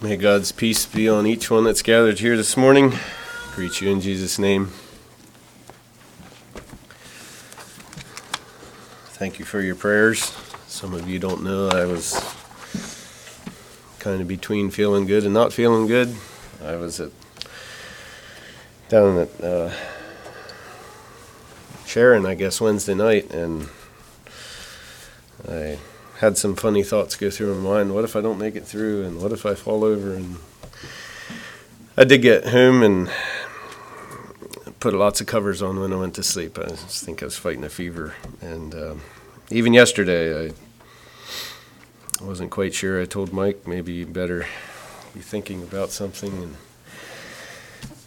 May God's peace be on each one that's gathered here this morning. Greet you in Jesus' name. Thank you for your prayers. Some of you don't know I was kind of between feeling good and not feeling good. I was at down at uh, Sharon, I guess, Wednesday night, and I had some funny thoughts go through my mind. What if I don't make it through? And what if I fall over? And I did get home and put lots of covers on when I went to sleep. I think I was fighting a fever. And um, even yesterday, I wasn't quite sure. I told Mike maybe you better be thinking about something. And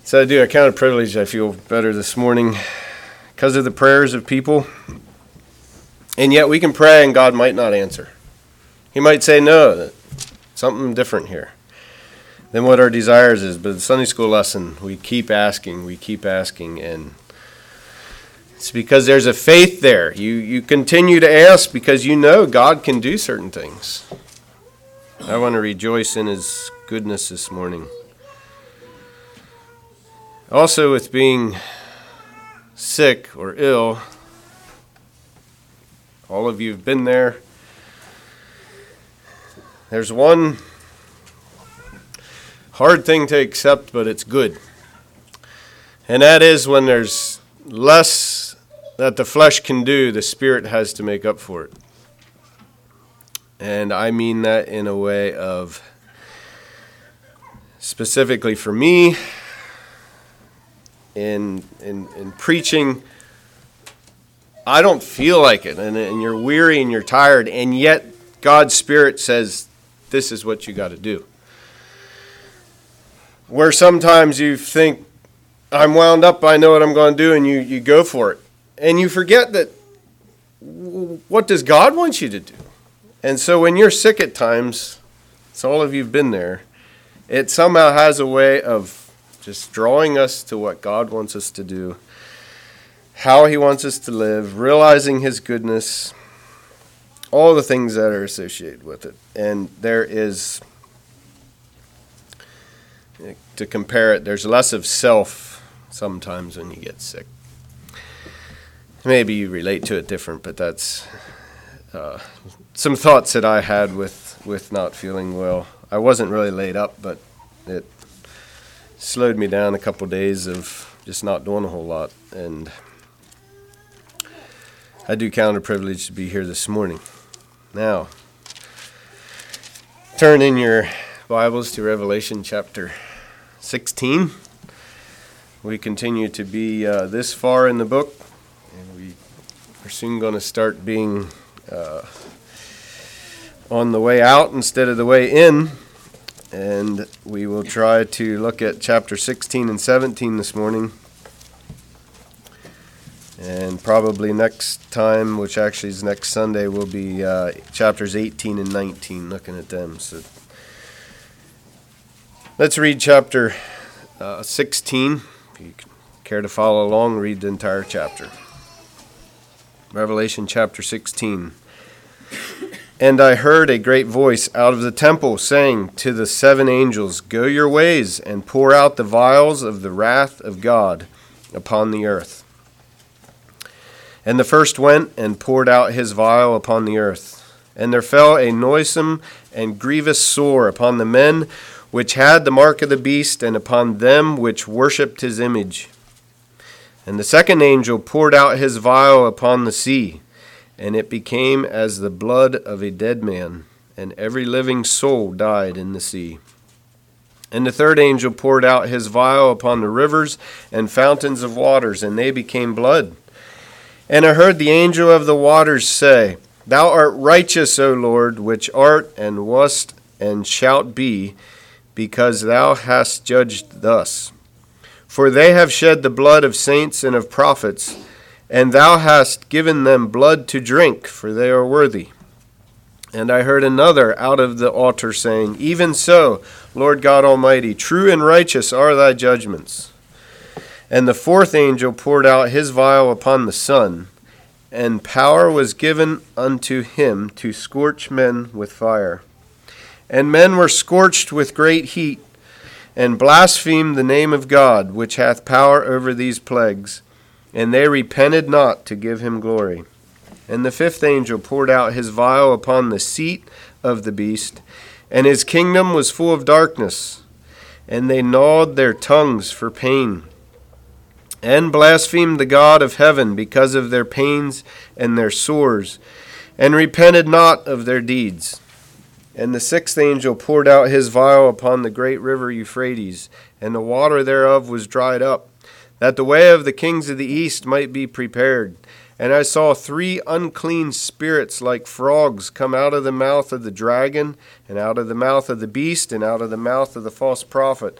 so I do. I count it privilege. I feel better this morning because of the prayers of people and yet we can pray and God might not answer. He might say, no, something different here than what our desires is. But the Sunday school lesson, we keep asking, we keep asking, and it's because there's a faith there. You, you continue to ask because you know God can do certain things. I want to rejoice in His goodness this morning. Also, with being sick or ill, all of you have been there. There's one hard thing to accept, but it's good. And that is when there's less that the flesh can do, the spirit has to make up for it. And I mean that in a way of specifically for me in in, in preaching I don't feel like it, and, and you're weary and you're tired, and yet God's Spirit says, This is what you got to do. Where sometimes you think, I'm wound up, I know what I'm going to do, and you, you go for it. And you forget that what does God want you to do? And so when you're sick at times, it's all of you've been there, it somehow has a way of just drawing us to what God wants us to do how He wants us to live, realizing His goodness, all the things that are associated with it. And there is, to compare it, there's less of self sometimes when you get sick. Maybe you relate to it different, but that's uh, some thoughts that I had with, with not feeling well. I wasn't really laid up, but it slowed me down a couple of days of just not doing a whole lot. And I do count a privilege to be here this morning. Now, turn in your Bibles to Revelation chapter 16. We continue to be uh, this far in the book, and we are soon going to start being uh, on the way out instead of the way in. And we will try to look at chapter 16 and 17 this morning. And probably next time, which actually is next Sunday, will be uh, chapters 18 and 19, looking at them. So let's read chapter uh, 16. If you care to follow along, read the entire chapter. Revelation chapter 16. And I heard a great voice out of the temple saying to the seven angels, Go your ways and pour out the vials of the wrath of God upon the earth. And the first went and poured out his vial upon the earth. And there fell a noisome and grievous sore upon the men which had the mark of the beast, and upon them which worshipped his image. And the second angel poured out his vial upon the sea, and it became as the blood of a dead man, and every living soul died in the sea. And the third angel poured out his vial upon the rivers and fountains of waters, and they became blood. And I heard the angel of the waters say, Thou art righteous, O Lord, which art and wast and shalt be, because thou hast judged thus. For they have shed the blood of saints and of prophets, and thou hast given them blood to drink, for they are worthy. And I heard another out of the altar saying, Even so, Lord God Almighty, true and righteous are thy judgments. And the fourth angel poured out his vial upon the sun, and power was given unto him to scorch men with fire. And men were scorched with great heat, and blasphemed the name of God, which hath power over these plagues. And they repented not to give him glory. And the fifth angel poured out his vial upon the seat of the beast, and his kingdom was full of darkness. And they gnawed their tongues for pain, and blasphemed the God of heaven because of their pains and their sores, and repented not of their deeds. And the sixth angel poured out his vial upon the great river Euphrates, and the water thereof was dried up, that the way of the kings of the east might be prepared. And I saw three unclean spirits like frogs come out of the mouth of the dragon, and out of the mouth of the beast, and out of the mouth of the false prophet.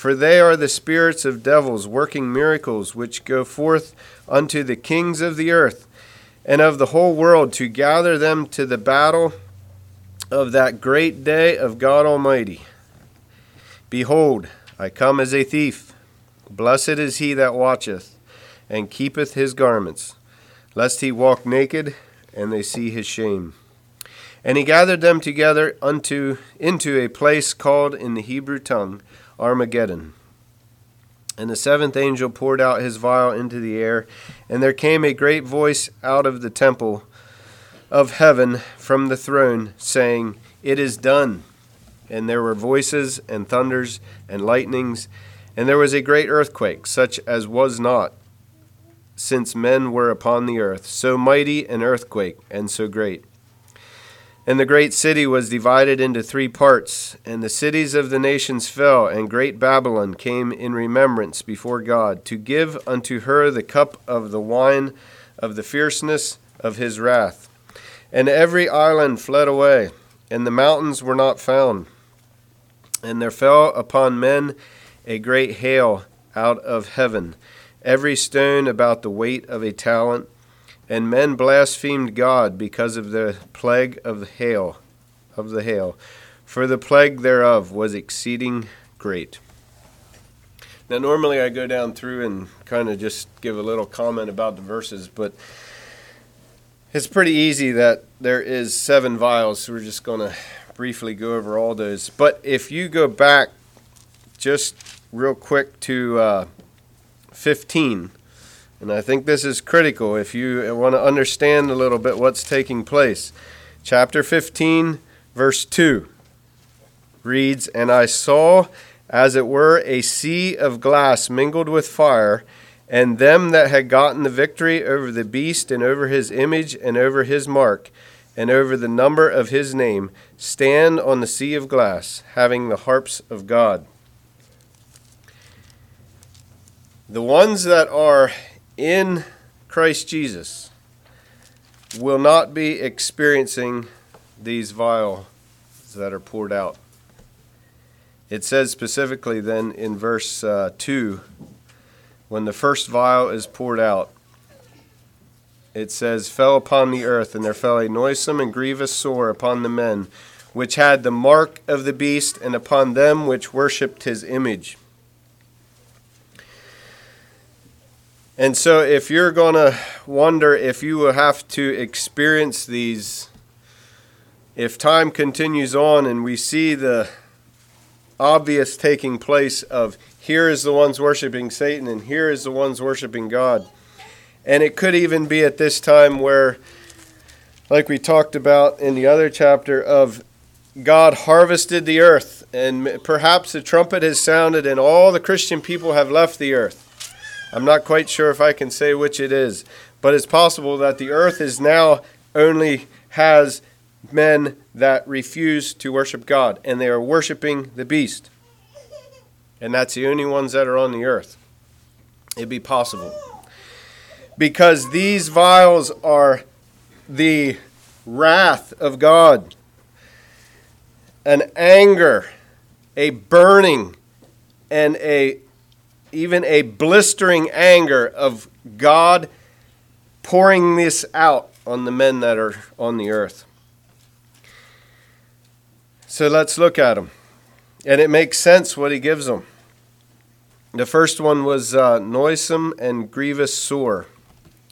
For they are the spirits of devils working miracles, which go forth unto the kings of the earth and of the whole world to gather them to the battle of that great day of God Almighty. Behold, I come as a thief. Blessed is he that watcheth, and keepeth his garments, lest he walk naked, and they see his shame. And he gathered them together unto into a place called in the Hebrew tongue Armageddon. And the seventh angel poured out his vial into the air, and there came a great voice out of the temple of heaven from the throne, saying, It is done. And there were voices and thunders and lightnings, and there was a great earthquake, such as was not since men were upon the earth, so mighty an earthquake, and so great. And the great city was divided into three parts, and the cities of the nations fell, and great Babylon came in remembrance before God, to give unto her the cup of the wine of the fierceness of his wrath. And every island fled away, and the mountains were not found. And there fell upon men a great hail out of heaven, every stone about the weight of a talent. And men blasphemed God because of the plague of the hail, of the hail, for the plague thereof was exceeding great. Now, normally I go down through and kind of just give a little comment about the verses, but it's pretty easy that there is seven vials, so we're just going to briefly go over all those. But if you go back just real quick to uh, 15, and I think this is critical if you want to understand a little bit what's taking place. Chapter 15, verse 2 reads, And I saw, as it were, a sea of glass mingled with fire and them that had gotten the victory over the beast and over his image and over his mark and over the number of his name stand on the sea of glass, having the harps of God. The ones that are in Christ Jesus will not be experiencing these vials that are poured out. It says specifically then in verse uh, 2 when the first vial is poured out, it says, fell upon the earth, and there fell a noisome and grievous sore upon the men which had the mark of the beast, and upon them which worshipped his image. And so, if you're going to wonder if you will have to experience these, if time continues on and we see the obvious taking place of here is the ones worshiping Satan and here is the ones worshiping God. And it could even be at this time where, like we talked about in the other chapter, of God harvested the earth, and perhaps the trumpet has sounded, and all the Christian people have left the earth. I'm not quite sure if I can say which it is, but it's possible that the earth is now only has men that refuse to worship God, and they are worshiping the beast and that's the only ones that are on the earth. It'd be possible. Because these vials are the wrath of God, an anger, a burning, and a even a blistering anger of God pouring this out on the men that are on the earth. So let's look at them. And it makes sense what he gives them. The first one was uh, noisome and grievous sore.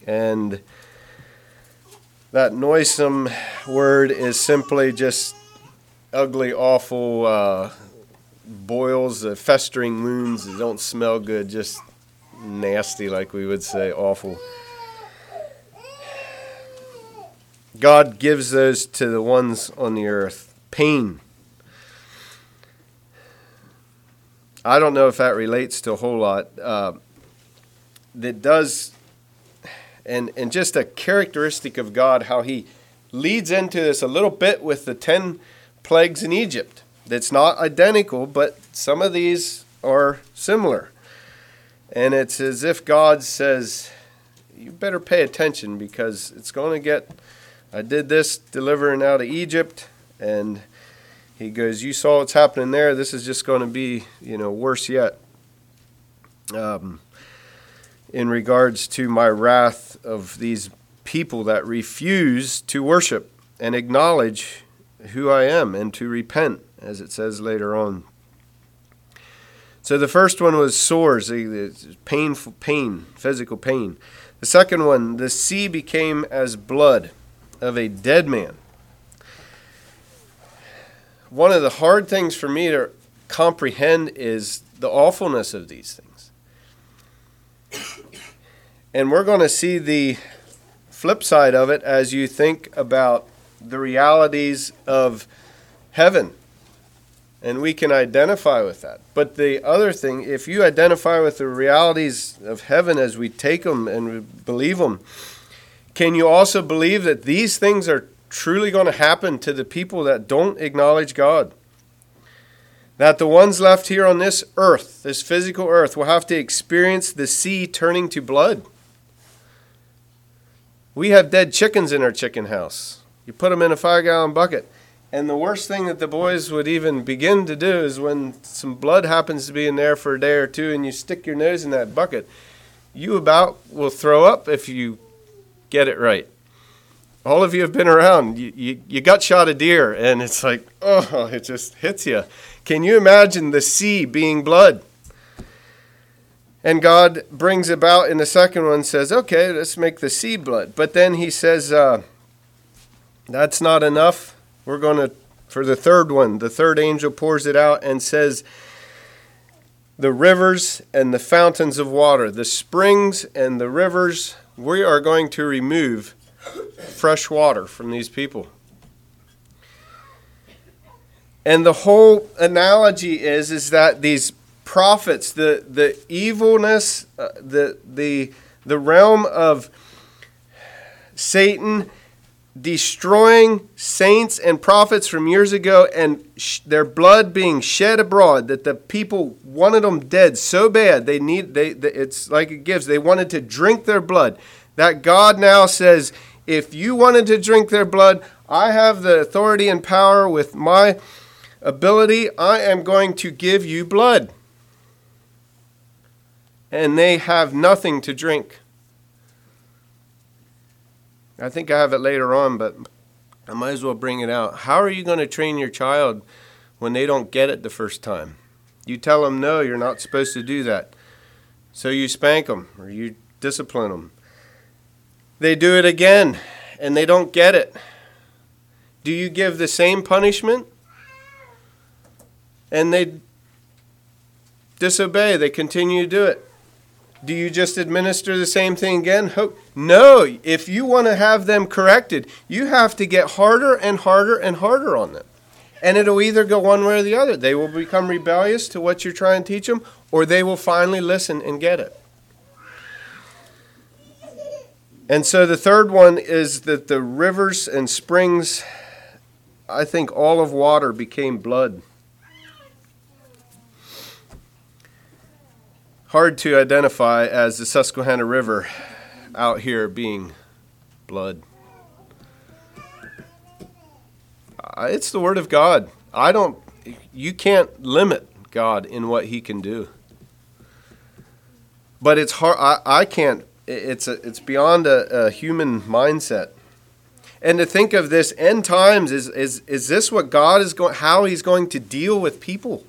And that noisome word is simply just ugly, awful uh, boils, uh, festering wounds that don't smell good, just nasty, like we would say, awful. God gives those to the ones on the earth. Pain. I don't know if that relates to a whole lot. Uh, that does, and, and just a characteristic of God, how He leads into this a little bit with the 10 plagues in Egypt. That's not identical, but some of these are similar. And it's as if God says, You better pay attention because it's going to get. I did this delivering out of Egypt, and he goes, You saw what's happening there. This is just going to be, you know, worse yet. Um, in regards to my wrath of these people that refuse to worship and acknowledge who I am and to repent, as it says later on. So the first one was sores, painful pain, physical pain. The second one, the sea became as blood of a dead man. One of the hard things for me to comprehend is the awfulness of these things. And we're going to see the flip side of it as you think about the realities of heaven and we can identify with that. But the other thing, if you identify with the realities of heaven as we take them and believe them, can you also believe that these things are truly going to happen to the people that don't acknowledge God? That the ones left here on this earth, this physical earth, will have to experience the sea turning to blood. We have dead chickens in our chicken house. You put them in a five gallon bucket and the worst thing that the boys would even begin to do is when some blood happens to be in there for a day or two and you stick your nose in that bucket, you about will throw up if you get it right. All of you have been around. You, you, you got shot a deer and it's like, oh, it just hits you. Can you imagine the sea being blood? And God brings about in the second one, says, okay, let's make the sea blood. But then he says, uh, that's not enough we're going to, for the third one, the third angel pours it out and says, The rivers and the fountains of water, the springs and the rivers, we are going to remove fresh water from these people. And the whole analogy is is that these prophets, the the evilness, uh, the the the realm of Satan destroying saints and prophets from years ago and sh- their blood being shed abroad that the people wanted them dead so bad. They need they, they it's like it gives. They wanted to drink their blood. That god now says if you wanted to drink their blood i have the authority and power with my ability. I am going to give you blood. And they have nothing to drink I think I have it later on, but I might as well bring it out. How are you going to train your child when they don't get it the first time? You tell them, no, you're not supposed to do that. So you spank them or you discipline them. They do it again and they don't get it. Do you give the same punishment? And they disobey, they continue to do it. Do you just administer the same thing again? No. If you want to have them corrected, you have to get harder and harder and harder on them. And it'll either go one way or the other. They will become rebellious to what you're trying to teach them, or they will finally listen and get it. And so the third one is that the rivers and springs, I think all of water became blood. hard to identify as the Susquehanna River out here being blood. Uh, it's the Word of God. I don't, you can't limit God in what He can do. But it's hard, I, I can't, it's, a, it's beyond a, a human mindset. And to think of this end times is, is, is this what God is going, how He's going to deal with people?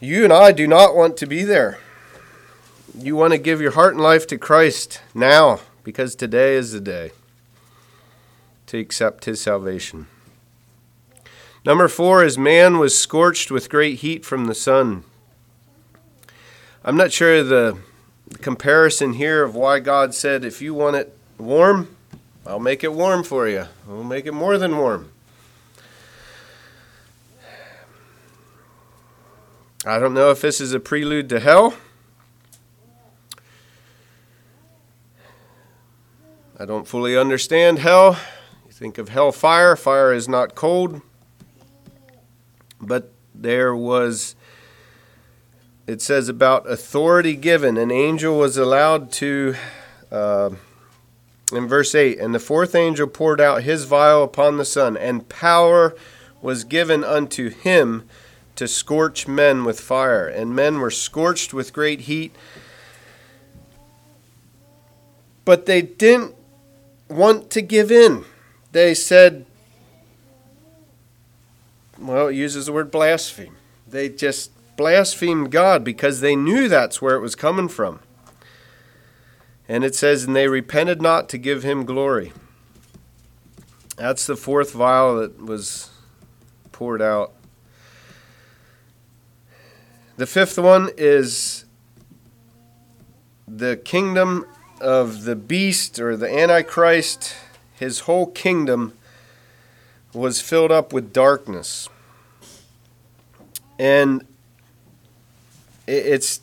You and I do not want to be there. You want to give your heart and life to Christ now, because today is the day to accept His salvation. Number four is man was scorched with great heat from the sun. I'm not sure the comparison here of why God said, if you want it warm, I'll make it warm for you. I'll make it more than warm. I don't know if this is a prelude to hell. I don't fully understand hell. You think of hell fire, fire is not cold. But there was, it says about authority given. An angel was allowed to, uh, in verse 8, and the fourth angel poured out his vial upon the sun, and power was given unto him to scorch men with fire. And men were scorched with great heat. But they didn't want to give in. They said, well, it uses the word blaspheme. They just blasphemed God because they knew that's where it was coming from. And it says, and they repented not to give him glory. That's the fourth vial that was poured out. The fifth one is the kingdom of the beast or the Antichrist. His whole kingdom was filled up with darkness. And it's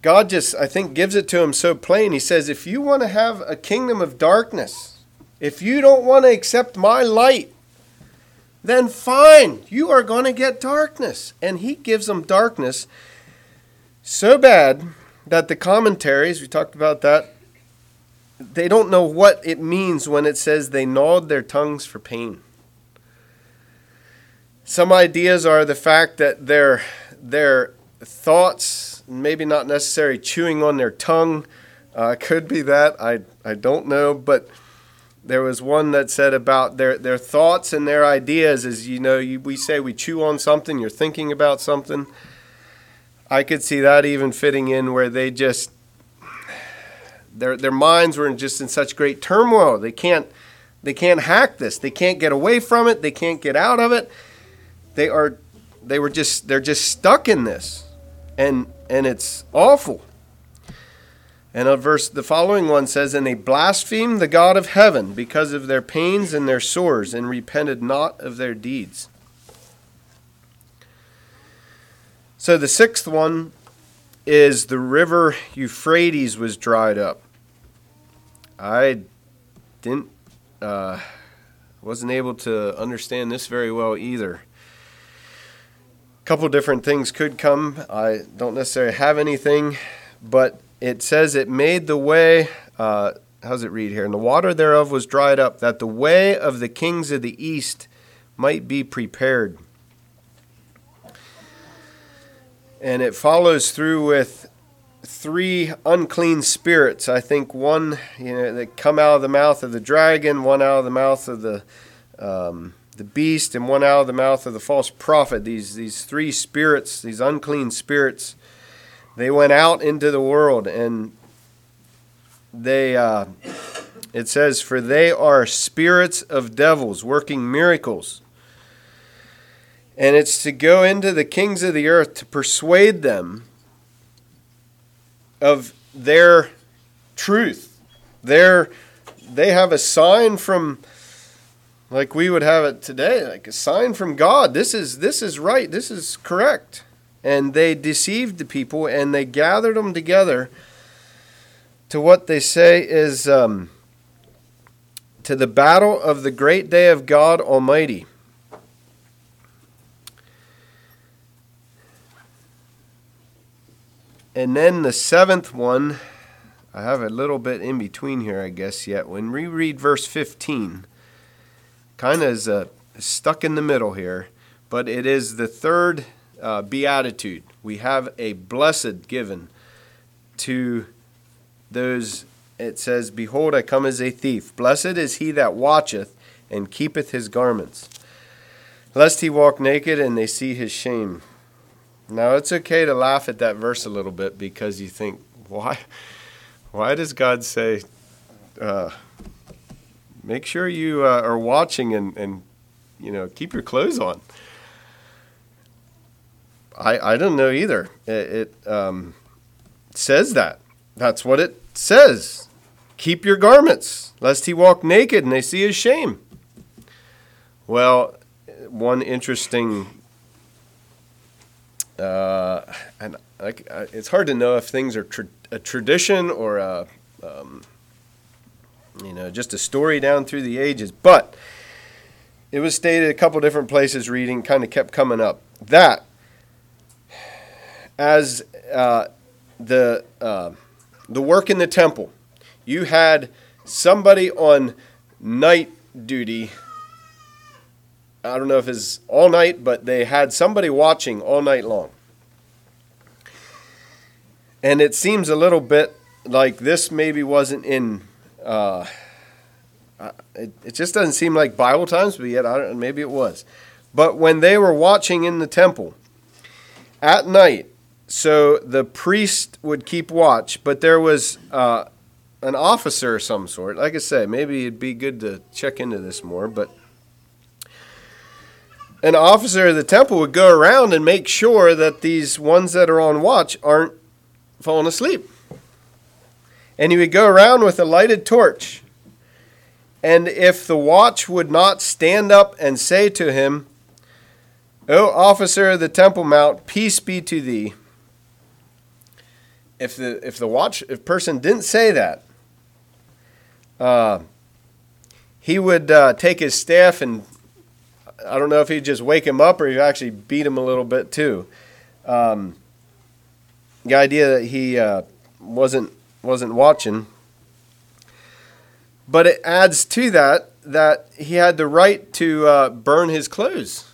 God just, I think, gives it to him so plain. He says, if you want to have a kingdom of darkness, if you don't want to accept my light, then fine, you are going to get darkness. And he gives them darkness so bad that the commentaries, we talked about that, they don't know what it means when it says they gnawed their tongues for pain. Some ideas are the fact that their, their thoughts, maybe not necessarily chewing on their tongue, uh, could be that. I, I don't know, but there was one that said about their, their thoughts and their ideas is you know you, we say we chew on something you're thinking about something i could see that even fitting in where they just their, their minds were just in such great turmoil. They can't they can't hack this. They can't get away from it. They can't get out of it. They are they were just they're just stuck in this. And and it's awful. And a verse the following one says, And they blasphemed the God of heaven because of their pains and their sores, and repented not of their deeds. So the sixth one is the river Euphrates was dried up. I didn't uh, wasn't able to understand this very well either. A couple different things could come. I don't necessarily have anything, but it says it made the way. Uh, how's it read here? And the water thereof was dried up, that the way of the kings of the east might be prepared. And it follows through with three unclean spirits. I think one, you know, that come out of the mouth of the dragon, one out of the mouth of the um, the beast, and one out of the mouth of the false prophet. These these three spirits, these unclean spirits they went out into the world and they uh, it says for they are spirits of devils working miracles and it's to go into the kings of the earth to persuade them of their truth. Their they have a sign from like we would have it today like a sign from god. This is this is right. This is correct. And they deceived the people and they gathered them together to what they say is um, to the battle of the great day of God Almighty. And then the seventh one, I have a little bit in between here, I guess, yet. When we read verse 15, kind of is uh, stuck in the middle here, but it is the third uh, beatitude. We have a blessed given to those. It says, Behold, I come as a thief. Blessed is he that watcheth and keepeth his garments, lest he walk naked and they see his shame. Now, it's okay to laugh at that verse a little bit because you think, why, why does God say, uh, make sure you uh, are watching and, and you know, keep your clothes on. I I don't know either. It, it um, says that. That's what it says. Keep your garments, lest he walk naked and they see his shame. Well, one interesting, uh, and like it's hard to know if things are tra- a tradition or a, um, you know, just a story down through the ages. But it was stated a couple different places. Reading kind of kept coming up that as uh, the uh, the work in the temple, you had somebody on night duty. I don't know if it's all night, but they had somebody watching all night long. And it seems a little bit like this maybe wasn't in. Uh, it, it just doesn't seem like Bible times, but yet I don't, maybe it was. But when they were watching in the temple at night, so the priest would keep watch, but there was uh, an officer of some sort. Like I said, maybe it'd be good to check into this more, but an officer of the temple would go around and make sure that these ones that are on watch aren't falling asleep. And he would go around with a lighted torch. And if the watch would not stand up and say to him, O officer of the temple mount, peace be to thee, if the if the watch if person didn't say that, uh, he would uh, take his staff and I don't know if he'd just wake him up or he'd actually beat him a little bit too. Um, the idea that he uh, wasn't wasn't watching, but it adds to that that he had the right to uh, burn his clothes.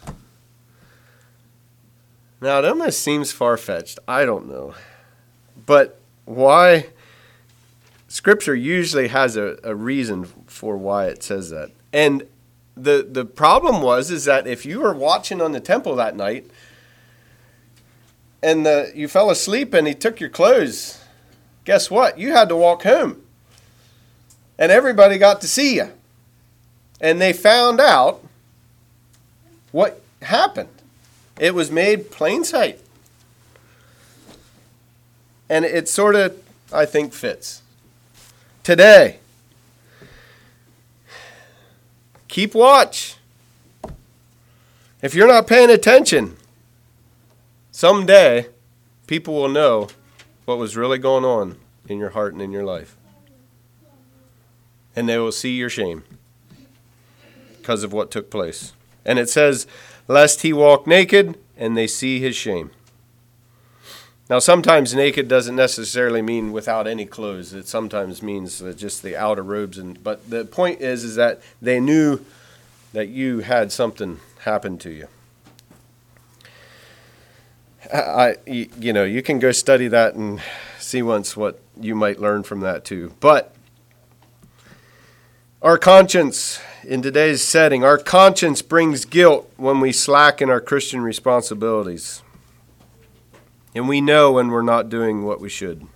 Now, it almost seems far fetched. I don't know. But why? Scripture usually has a, a reason for why it says that. And the the problem was is that if you were watching on the temple that night and the, you fell asleep and he took your clothes, guess what? You had to walk home. And everybody got to see you. And they found out what happened. It was made plain sight. And it sort of, I think, fits. Today, keep watch. If you're not paying attention, someday people will know what was really going on in your heart and in your life. And they will see your shame because of what took place. And it says, Lest he walk naked and they see his shame. Now, sometimes naked doesn't necessarily mean without any clothes. It sometimes means just the outer robes. And but the point is, is that they knew that you had something happen to you. I, you know, you can go study that and see once what you might learn from that too. But our conscience in today's setting, our conscience brings guilt when we slacken our Christian responsibilities. And we know when we're not doing what we should.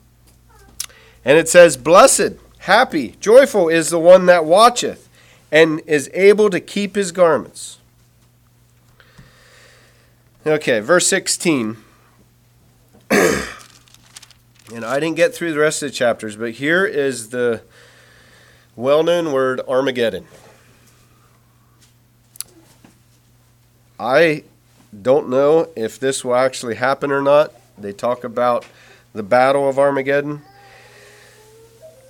And it says, Blessed, happy, joyful is the one that watcheth, and is able to keep his garments. Okay, verse 16. and I didn't get through the rest of the chapters, but here is the well known word Armageddon. I don't know if this will actually happen or not. They talk about the battle of Armageddon.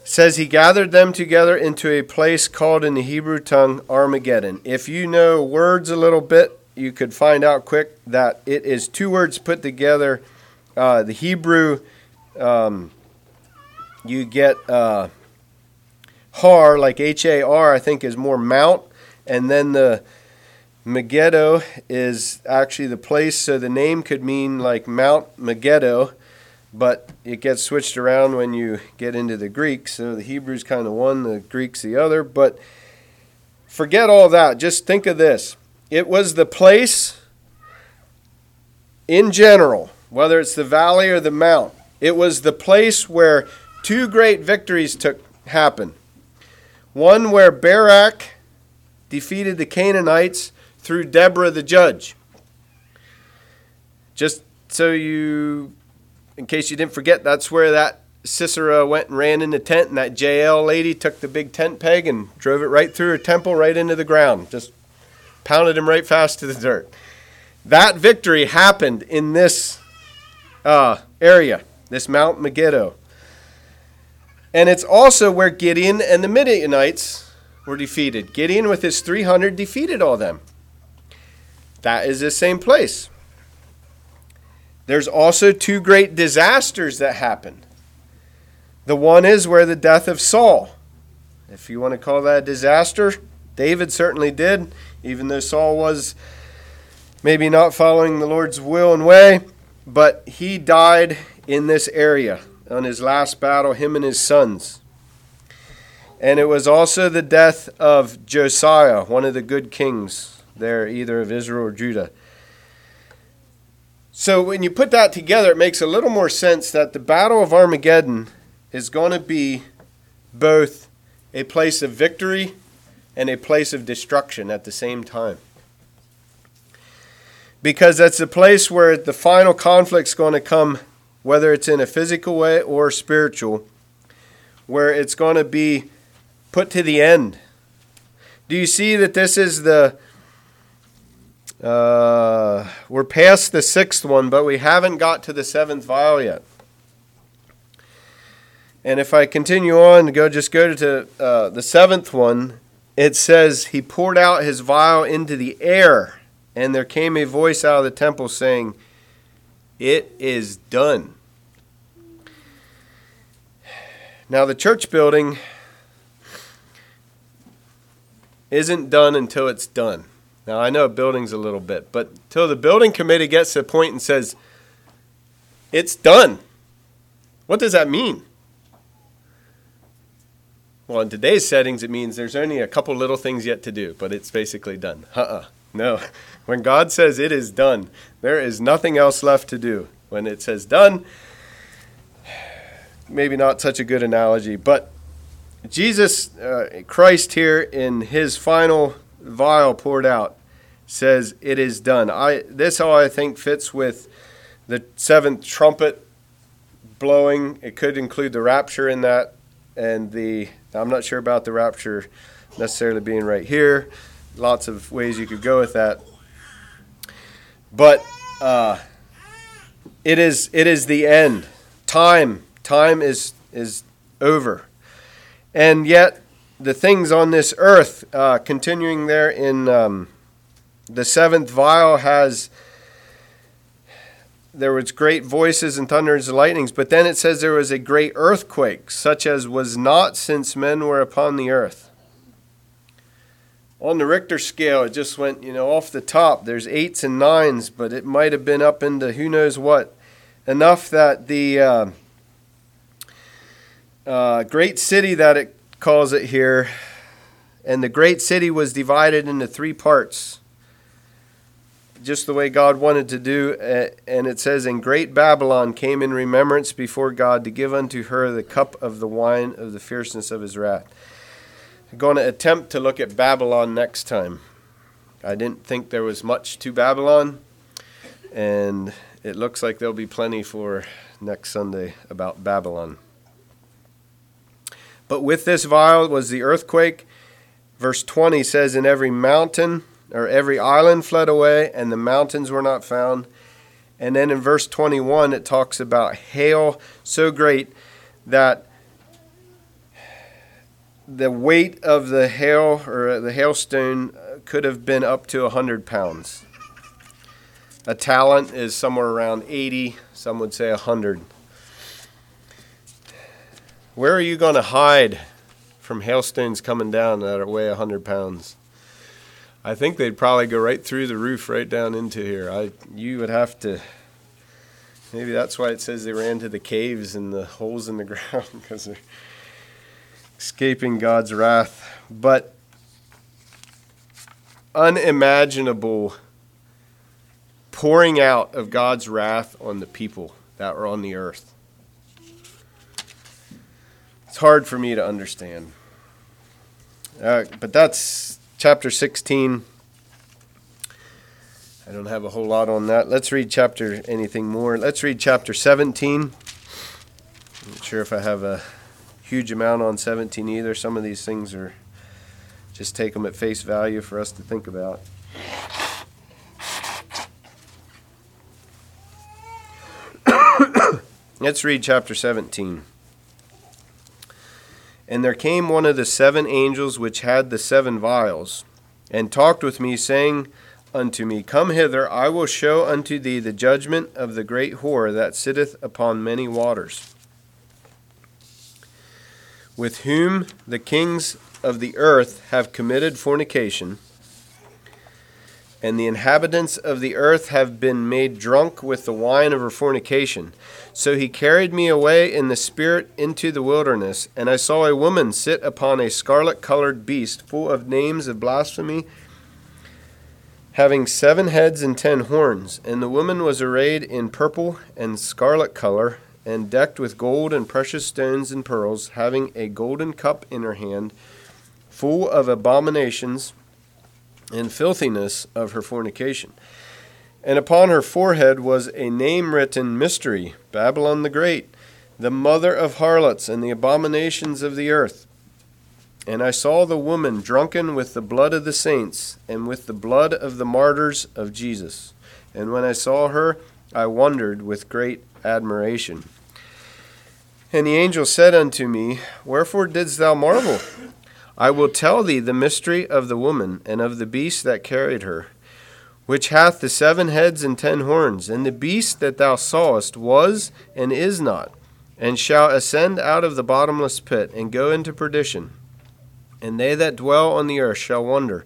It says he gathered them together into a place called in the Hebrew tongue Armageddon. If you know words a little bit, you could find out quick that it is two words put together. Uh, the Hebrew, um, you get uh, har, like H A R, I think is more mount, and then the Megiddo is actually the place, so the name could mean like Mount Megiddo, but it gets switched around when you get into the Greek. So the Hebrews kind of one, the Greeks the other. But forget all that. Just think of this it was the place in general, whether it's the valley or the mount, it was the place where two great victories took happen. One where Barak defeated the Canaanites through Deborah the judge. Just so you, in case you didn't forget, that's where that Sisera went and ran in the tent, and that Jael lady took the big tent peg and drove it right through her temple, right into the ground. Just pounded him right fast to the dirt. That victory happened in this uh, area, this Mount Megiddo. And it's also where Gideon and the Midianites were defeated. Gideon, with his 300, defeated all them. That is the same place. There's also two great disasters that happened. The one is where the death of Saul. If you want to call that a disaster, David certainly did, even though Saul was maybe not following the Lord's will and way, but he died in this area on his last battle, him and his sons. And it was also the death of Josiah, one of the good kings there, either of Israel or Judah. So when you put that together, it makes a little more sense that the Battle of Armageddon is going to be both a place of victory and a place of destruction at the same time. Because that's the place where the final conflict's going to come whether it's in a physical way or spiritual, where it's going to be put to the end. Do you see that this is the. Uh, we're past the sixth one, but we haven't got to the seventh vial yet. And if I continue on, go just go to uh, the seventh one. It says he poured out his vial into the air, and there came a voice out of the temple saying, it is done. Now, the church building isn't done until it's done. Now, I know building's a little bit, but till the building committee gets to a point and says, it's done. What does that mean? Well, in today's settings, it means there's only a couple little things yet to do, but it's basically done. Uh uh No. When God says it is done, there is nothing else left to do. When it says done, maybe not such a good analogy, but Jesus, uh, Christ here in his final vial poured out says, It is done. I, this all I think fits with the seventh trumpet blowing. It could include the rapture in that, and the, I'm not sure about the rapture necessarily being right here. Lots of ways you could go with that. But uh, it is it is the end. Time time is is over, and yet the things on this earth, uh, continuing there in um, the seventh vial, has there was great voices and thunders and lightnings, but then it says there was a great earthquake, such as was not since men were upon the earth on the Richter scale, it just went, you know, off the top. There's eights and nines, but it might have been up into who knows what. Enough that the uh, uh, great city that it calls it here, and the great city was divided into three parts, just the way God wanted to do. And it says, And great Babylon came in remembrance before God to give unto her the cup of the wine of the fierceness of his wrath I'm going to attempt to look at Babylon next time. I didn't think there was much to Babylon, and it looks like there'll be plenty for next Sunday about Babylon. But with this vial was the earthquake. Verse 20 says, In every mountain or every island fled away, and the mountains were not found. And then in verse 21, it talks about hail so great that the weight of the hail or the hailstone could have been up to 100 pounds. A talent is somewhere around 80, some would say 100. Where are you going to hide from hailstones coming down that weigh 100 pounds? I think they'd probably go right through the roof, right down into here. I, you would have to. Maybe that's why it says they ran to the caves and the holes in the ground because they're escaping God's wrath, but unimaginable pouring out of God's wrath on the people that were on the earth. It's hard for me to understand. Uh, but that's chapter 16. I don't have a whole lot on that. Let's read chapter anything more. Let's read chapter 17. I'm not sure if I have a huge amount on 17 either. Some of these things are just take them at face value for us to think about. Let's read chapter 17. And there came one of the seven angels which had the seven vials, and talked with me, saying, unto me, Come hither, I will show unto thee the judgment of the great whore that sitteth upon many waters, with whom the kings of the earth have committed fornication, and the inhabitants of the earth have been made drunk with the wine of her fornication. So he carried me away in the spirit into the wilderness, and I saw a woman sit upon a scarlet colored beast, full of names of blasphemy having seven heads and ten horns. And the woman was arrayed in purple and scarlet color, and decked with gold and precious stones and pearls, having a golden cup in her hand, full of abominations and filthiness of her fornication. And upon her forehead was a name written Mystery, Babylon the Great, the mother of harlots and the abominations of the earth. And I saw the woman drunken with the blood of the saints and with the blood of the martyrs of Jesus. And when I saw her, I wondered with great admiration. And the angel said unto me, Wherefore didst thou marvel? I will tell thee the mystery of the woman and of the beast that carried her, which hath the seven heads and ten horns. And the beast that thou sawest was and is not, and shall ascend out of the bottomless pit and go into perdition and they that dwell on the earth shall wonder,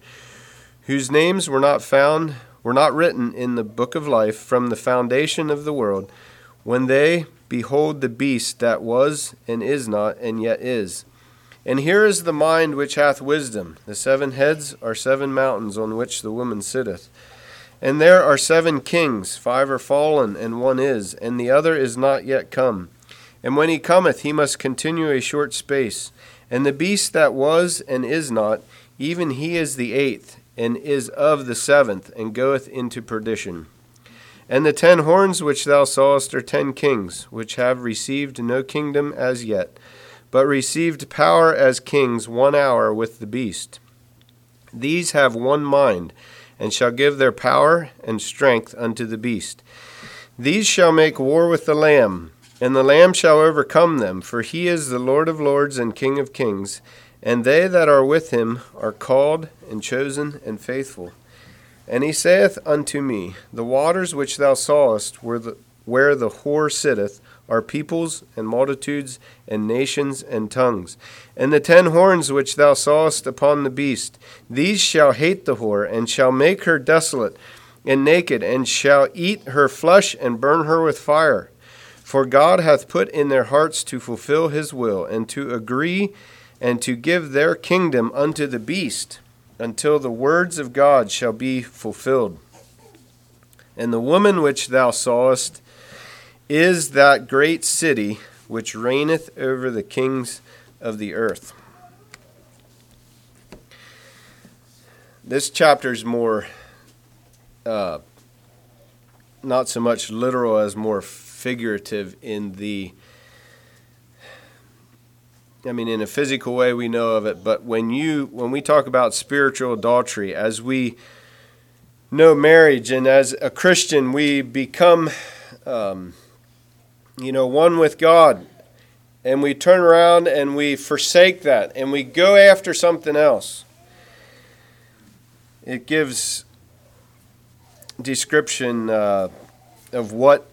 whose names were not found, were not written in the book of life from the foundation of the world, when they behold the beast that was and is not and yet is. And here is the mind which hath wisdom. The seven heads are seven mountains on which the woman sitteth. And there are seven kings, five are fallen, and one is, and the other is not yet come. And when he cometh, he must continue a short space. And the beast that was and is not, even he is the eighth, and is of the seventh, and goeth into perdition. And the ten horns which thou sawest are ten kings, which have received no kingdom as yet, but received power as kings one hour with the beast. These have one mind, and shall give their power and strength unto the beast. These shall make war with the Lamb and the Lamb shall overcome them, for he is the Lord of lords and King of kings, and they that are with him are called and chosen and faithful. And he saith unto me, The waters which thou sawest, where the, where the whore sitteth, are peoples and multitudes and nations and tongues. And the ten horns which thou sawest upon the beast, these shall hate the whore, and shall make her desolate and naked, and shall eat her flesh and burn her with fire. For God hath put in their hearts to fulfill his will, and to agree and to give their kingdom unto the beast, until the words of God shall be fulfilled. And the woman which thou sawest is that great city which reigneth over the kings of the earth. This chapter is more, uh, not so much literal as more figurative in the I mean in a physical way we know of it, but when you when we talk about spiritual adultery as we know marriage and as a Christian we become um, you know one with God and we turn around and we forsake that and we go after something else. It gives description uh, of what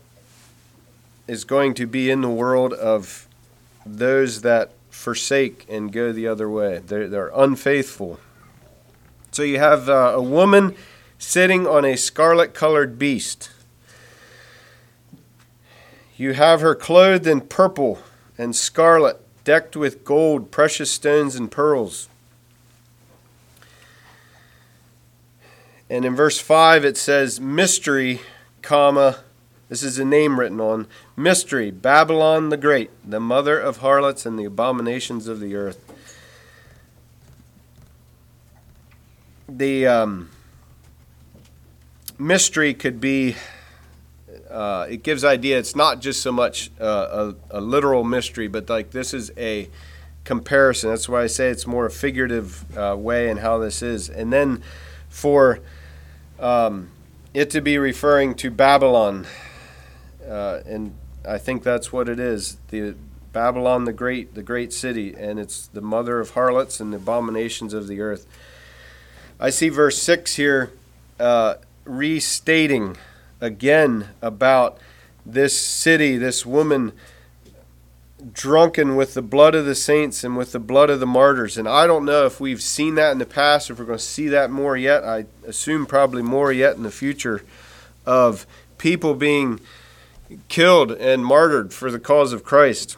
is going to be in the world of those that forsake and go the other way. They're, they're unfaithful. So you have uh, a woman sitting on a scarlet colored beast. You have her clothed in purple and scarlet, decked with gold, precious stones, and pearls. And in verse 5 it says, Mystery, comma, this is a name written on mystery Babylon the Great, the mother of harlots and the abominations of the earth. The um, mystery could be uh, it gives idea it's not just so much uh, a, a, literal mystery but like this is a comparison. That's why i say it's more a figurative uh, way in how this is. And then for um, it to be referring to babylon uh, and i think that's what it is. The babylon the great the great city and it's the mother of harlots and the abominations of the earth. I see verse 6 here uh, restating again about this city, this woman drunken with the blood of the saints and with the blood of the martyrs. And I don't know if we've seen that in the past, if we're going to see that more yet. I assume probably more yet in the future of people being killed and martyred for the cause of Christ.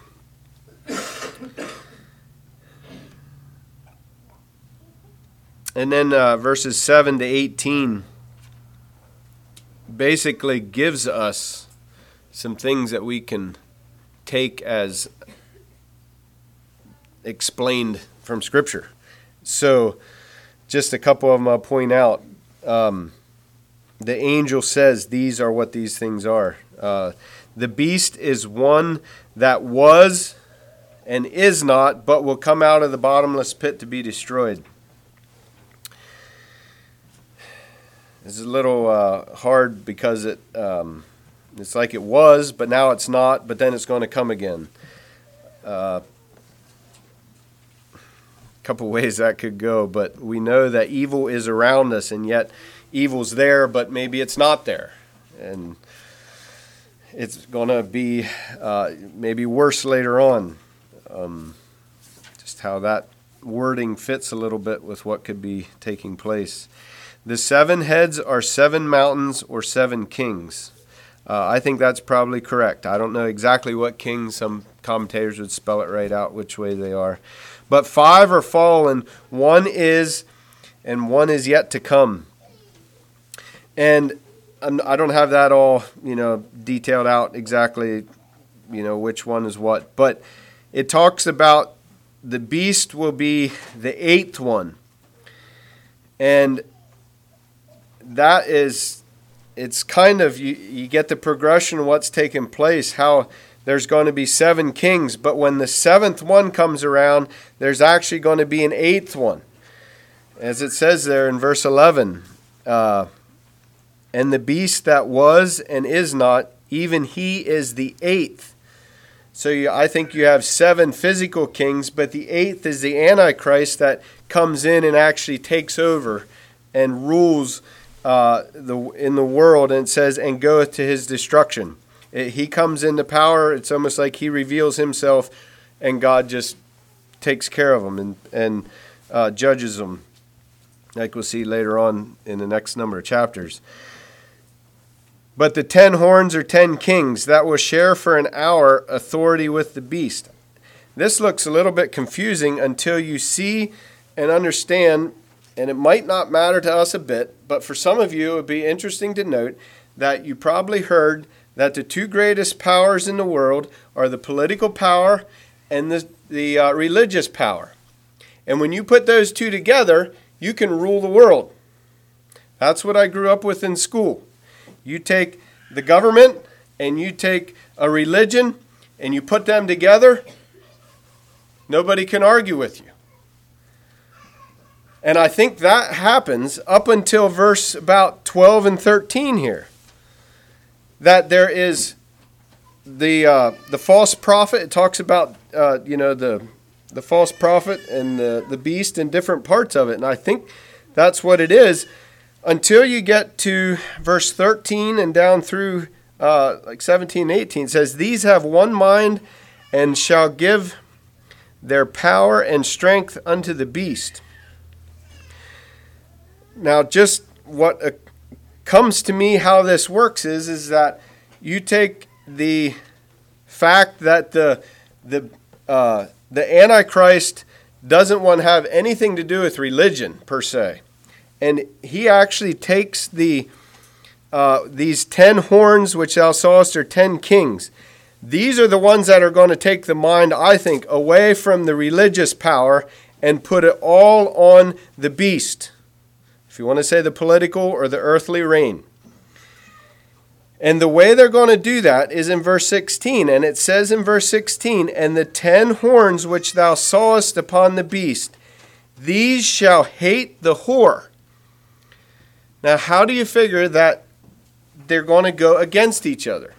And then uh, verses 7 to 18 basically gives us some things that we can take as explained from Scripture. So, just a couple of them I'll point out. Um, the angel says these are what these things are. Uh, the beast is one that was and is not, but will come out of the bottomless pit to be destroyed. It's a little uh, hard because it um, it's like it was, but now it's not. But then it's going to come again. A uh, couple ways that could go, but we know that evil is around us, and yet evil's there, but maybe it's not there, and it's going to be uh, maybe worse later on. Um, just how that wording fits a little bit with what could be taking place. The seven heads are seven mountains or seven kings. Uh, I think that's probably correct. I don't know exactly what kings. Some commentators would spell it right out which way they are. But five are fallen, one is, and one is yet to come. And I don't have that all, you know, detailed out exactly, you know, which one is what. But it talks about the beast will be the eighth one. And that is it's kind of you, you get the progression of what's taking place how there's going to be seven kings but when the seventh one comes around there's actually going to be an eighth one. As it says there in verse 11 uh, and the beast that was and is not even he is the eighth. So you, i think you have seven physical kings but the eighth is the antichrist that comes in and actually takes over and rules uh, the in the world, and it says, "And goeth to his destruction." It, he comes into power. It's almost like he reveals himself, and God just takes care of him and and uh, judges him, like we'll see later on in the next number of chapters. But the ten horns are ten kings that will share for an hour authority with the beast. This looks a little bit confusing until you see and understand and it might not matter to us a bit, but for some of you, it would be interesting to note that you probably heard that the two greatest powers in the world are the political power and the, the uh, religious power. And when you put those two together, you can rule the world. That's what I grew up with in school. You take the government and you take a religion and you put them together, nobody can argue with you. And I think that happens up until verse about 12 and 13 here. That there is the uh, the false prophet. It talks about uh, you know the the false prophet and the, the beast in different parts of it. And I think that's what it is until you get to verse 13 and down through uh, like 17 and 18. It says, These have one mind and shall give their power and strength unto the beast now, just what uh, comes to me how this works is is that you take the fact that the the uh, the Antichrist doesn't want to have anything to do with religion per se, and he actually takes the uh, these ten horns which thou sawest are ten kings. These are the ones that are going to take the mind, I think, away from the religious power and put it all on the beast if you want to say the political or the earthly reign. And the way they're going to do that is in verse 16. And it says in verse 16, And the ten horns which thou sawest upon the beast, these shall hate the whore. Now, how do you figure that they're going to go against each other?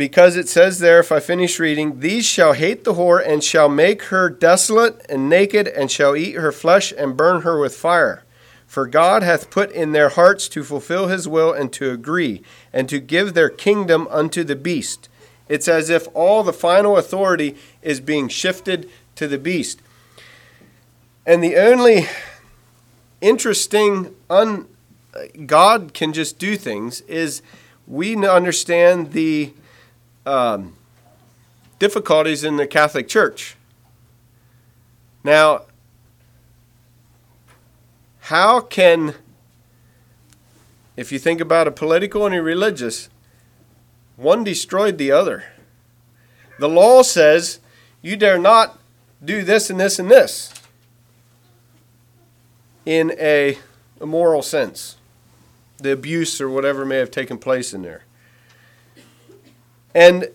Because it says there, if I finish reading, These shall hate the whore, and shall make her desolate and naked, and shall eat her flesh, and burn her with fire. For God hath put in their hearts to fulfill his will, and to agree, and to give their kingdom unto the beast. It's as if all the final authority is being shifted to the beast. And the only interesting, un, God can just do things is we understand the um, difficulties in the Catholic Church. Now, how can, if you think about a political and a religious, one destroyed the other? The law says you dare not do this and this and this in a, a moral sense, the abuse or whatever may have taken place in there. And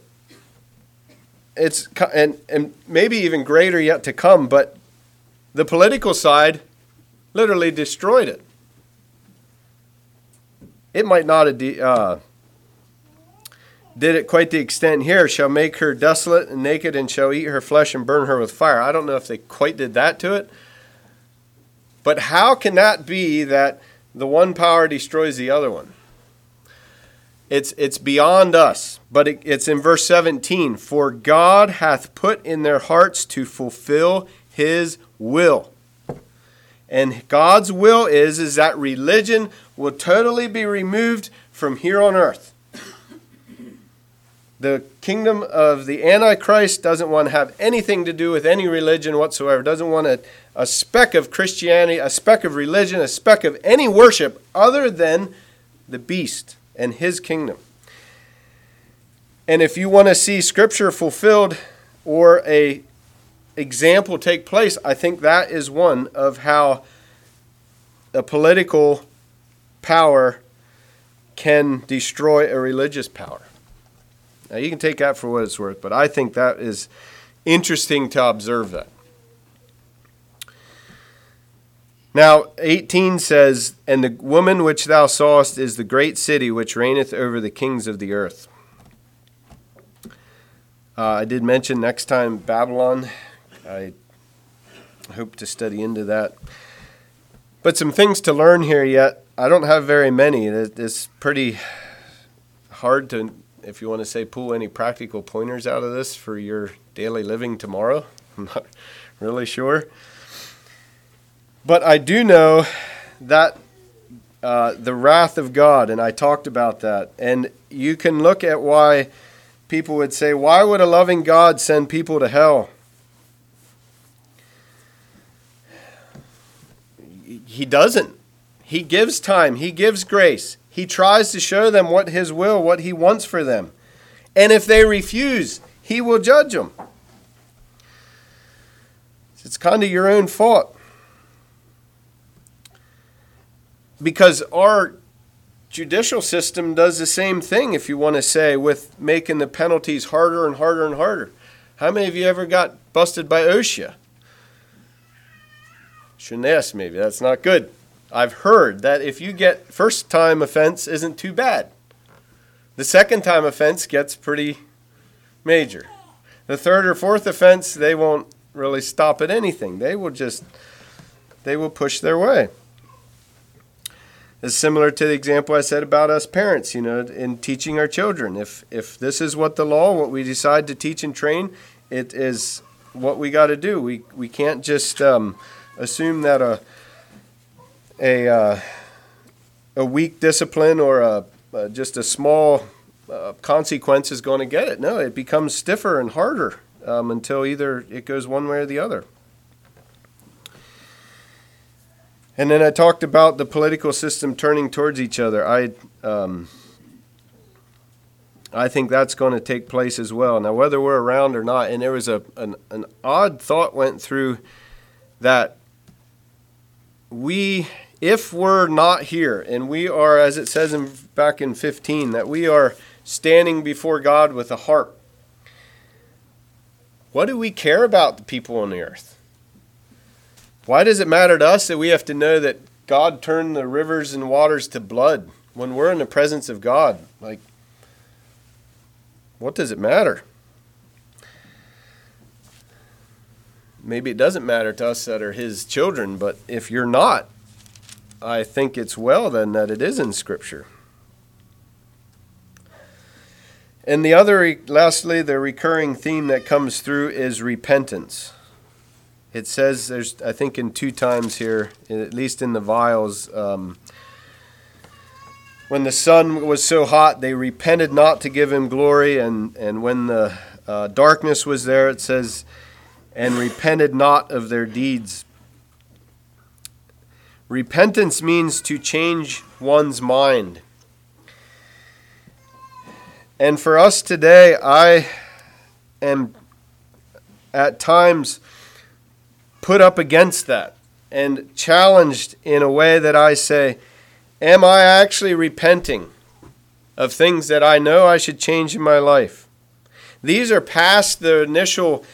it's and, and maybe even greater yet to come, but the political side literally destroyed it. It might not have de- uh, did it quite the extent here. Shall make her desolate and naked, and shall eat her flesh and burn her with fire. I don't know if they quite did that to it, but how can that be that the one power destroys the other one? It's, it's beyond us, but it, it's in verse 17. For God hath put in their hearts to fulfill his will. And God's will is, is that religion will totally be removed from here on earth. The kingdom of the Antichrist doesn't want to have anything to do with any religion whatsoever, doesn't want a, a speck of Christianity, a speck of religion, a speck of any worship other than the beast and his kingdom. And if you want to see scripture fulfilled or a example take place, I think that is one of how a political power can destroy a religious power. Now you can take that for what it's worth, but I think that is interesting to observe that. Now, 18 says, And the woman which thou sawest is the great city which reigneth over the kings of the earth. Uh, I did mention next time Babylon. I hope to study into that. But some things to learn here yet. I don't have very many. It's pretty hard to, if you want to say, pull any practical pointers out of this for your daily living tomorrow. I'm not really sure. But I do know that uh, the wrath of God, and I talked about that. And you can look at why people would say, why would a loving God send people to hell? He doesn't. He gives time, He gives grace. He tries to show them what His will, what He wants for them. And if they refuse, He will judge them. It's kind of your own fault. Because our judicial system does the same thing, if you want to say, with making the penalties harder and harder and harder. How many of you ever got busted by OSHA? Shouldn't ask, maybe. That's not good. I've heard that if you get first time offense isn't too bad. The second time offense gets pretty major. The third or fourth offense, they won't really stop at anything. They will just they will push their way is similar to the example I said about us parents, you know, in teaching our children. If if this is what the law, what we decide to teach and train, it is what we got to do. We we can't just um, assume that a a uh, a weak discipline or a, uh, just a small uh, consequence is going to get it. No, it becomes stiffer and harder um, until either it goes one way or the other. And then I talked about the political system turning towards each other. I um, I think that's going to take place as well. Now, whether we're around or not, and there was a an, an odd thought went through that we if we're not here and we are, as it says in, back in 15, that we are standing before God with a harp, what do we care about the people on the earth? Why does it matter to us that we have to know that God turned the rivers and waters to blood when we're in the presence of God? Like, what does it matter? Maybe it doesn't matter to us that are His children, but if you're not, I think it's well then that it is in Scripture. And the other, lastly, the recurring theme that comes through is repentance. It says there's, I think, in two times here, at least in the vials, um, when the sun was so hot, they repented not to give him glory, and and when the uh, darkness was there, it says, and repented not of their deeds. Repentance means to change one's mind. And for us today, I am at times put up against that and challenged in a way that I say, Am I actually repenting of things that I know I should change in my life? These are past the initial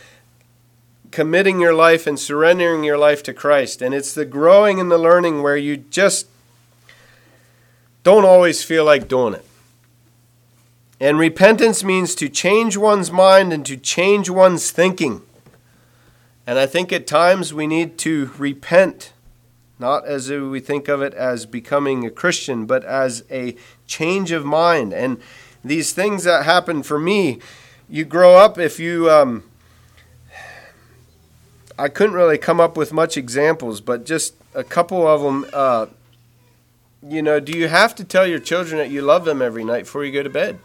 committing your life and surrendering your life to Christ. And it's the growing and the learning where you just don't always feel like doing it. And repentance means to change one's mind and to change one's thinking. And I think at times we need to repent, not as we think of it as becoming a Christian, but as a change of mind. And these things that happen for me, you grow up if you. Um, I couldn't really come up with much examples, but just a couple of them. Uh, you know, do you have to tell your children that you love them every night before you go to bed?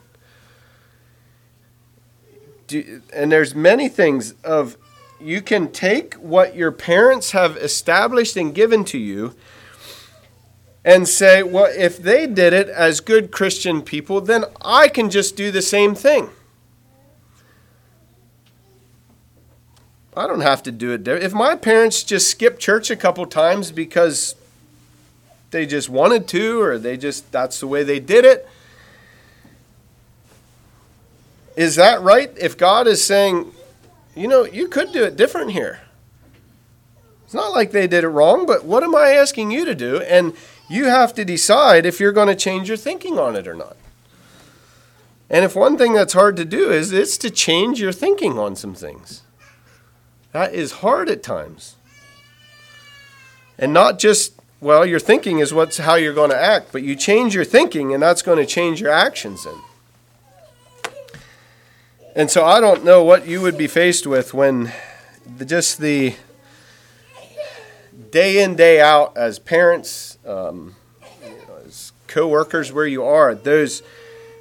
Do, and there's many things of you can take what your parents have established and given to you and say, well, if they did it as good Christian people, then I can just do the same thing. I don't have to do it. If my parents just skipped church a couple times because they just wanted to, or they just, that's the way they did it, is that right? If God is saying, you know, you could do it different here. It's not like they did it wrong, but what am I asking you to do? And you have to decide if you're going to change your thinking on it or not. And if one thing that's hard to do is it's to change your thinking on some things. That is hard at times. And not just, well, your thinking is what's how you're going to act, but you change your thinking and that's going to change your actions then. And so I don't know what you would be faced with when the, just the day in, day out as parents, um, as co workers, where you are, those,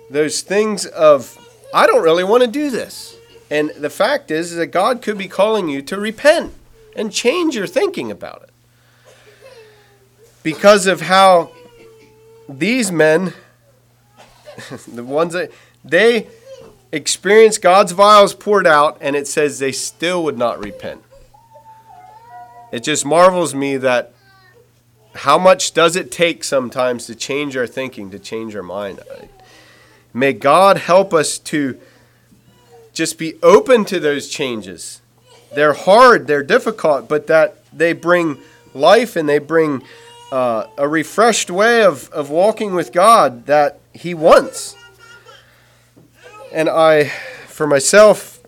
those things of, I don't really want to do this. And the fact is, is that God could be calling you to repent and change your thinking about it. Because of how these men, the ones that they experienced God's vials poured out, and it says they still would not repent. It just marvels me that how much does it take sometimes to change our thinking, to change our mind? May God help us to just be open to those changes. They're hard, they're difficult, but that they bring life and they bring uh, a refreshed way of, of walking with God that He wants. And I, for myself,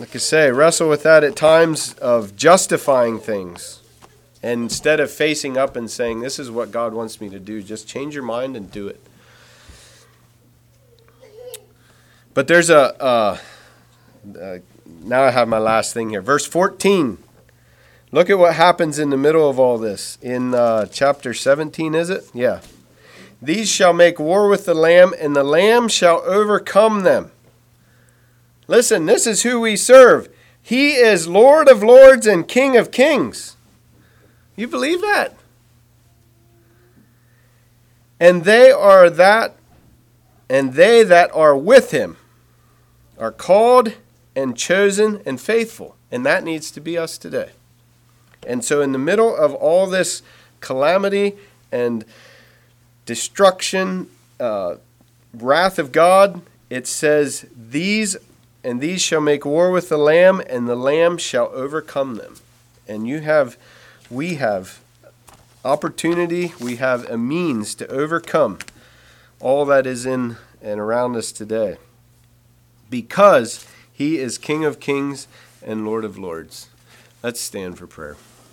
like I say, wrestle with that at times of justifying things. And instead of facing up and saying, This is what God wants me to do, just change your mind and do it. But there's a, uh, uh, now I have my last thing here. Verse 14. Look at what happens in the middle of all this. In uh, chapter 17, is it? Yeah. These shall make war with the Lamb, and the Lamb shall overcome them. Listen, this is who we serve. He is Lord of lords and King of kings. You believe that? And they are that, and they that are with him are called and chosen and faithful. And that needs to be us today. And so, in the middle of all this calamity and destruction, uh, wrath of God, it says, These and these shall make war with the Lamb, and the Lamb shall overcome them. And you have, we have opportunity, we have a means to overcome all that is in and around us today because he is King of kings and Lord of lords. Let's stand for prayer.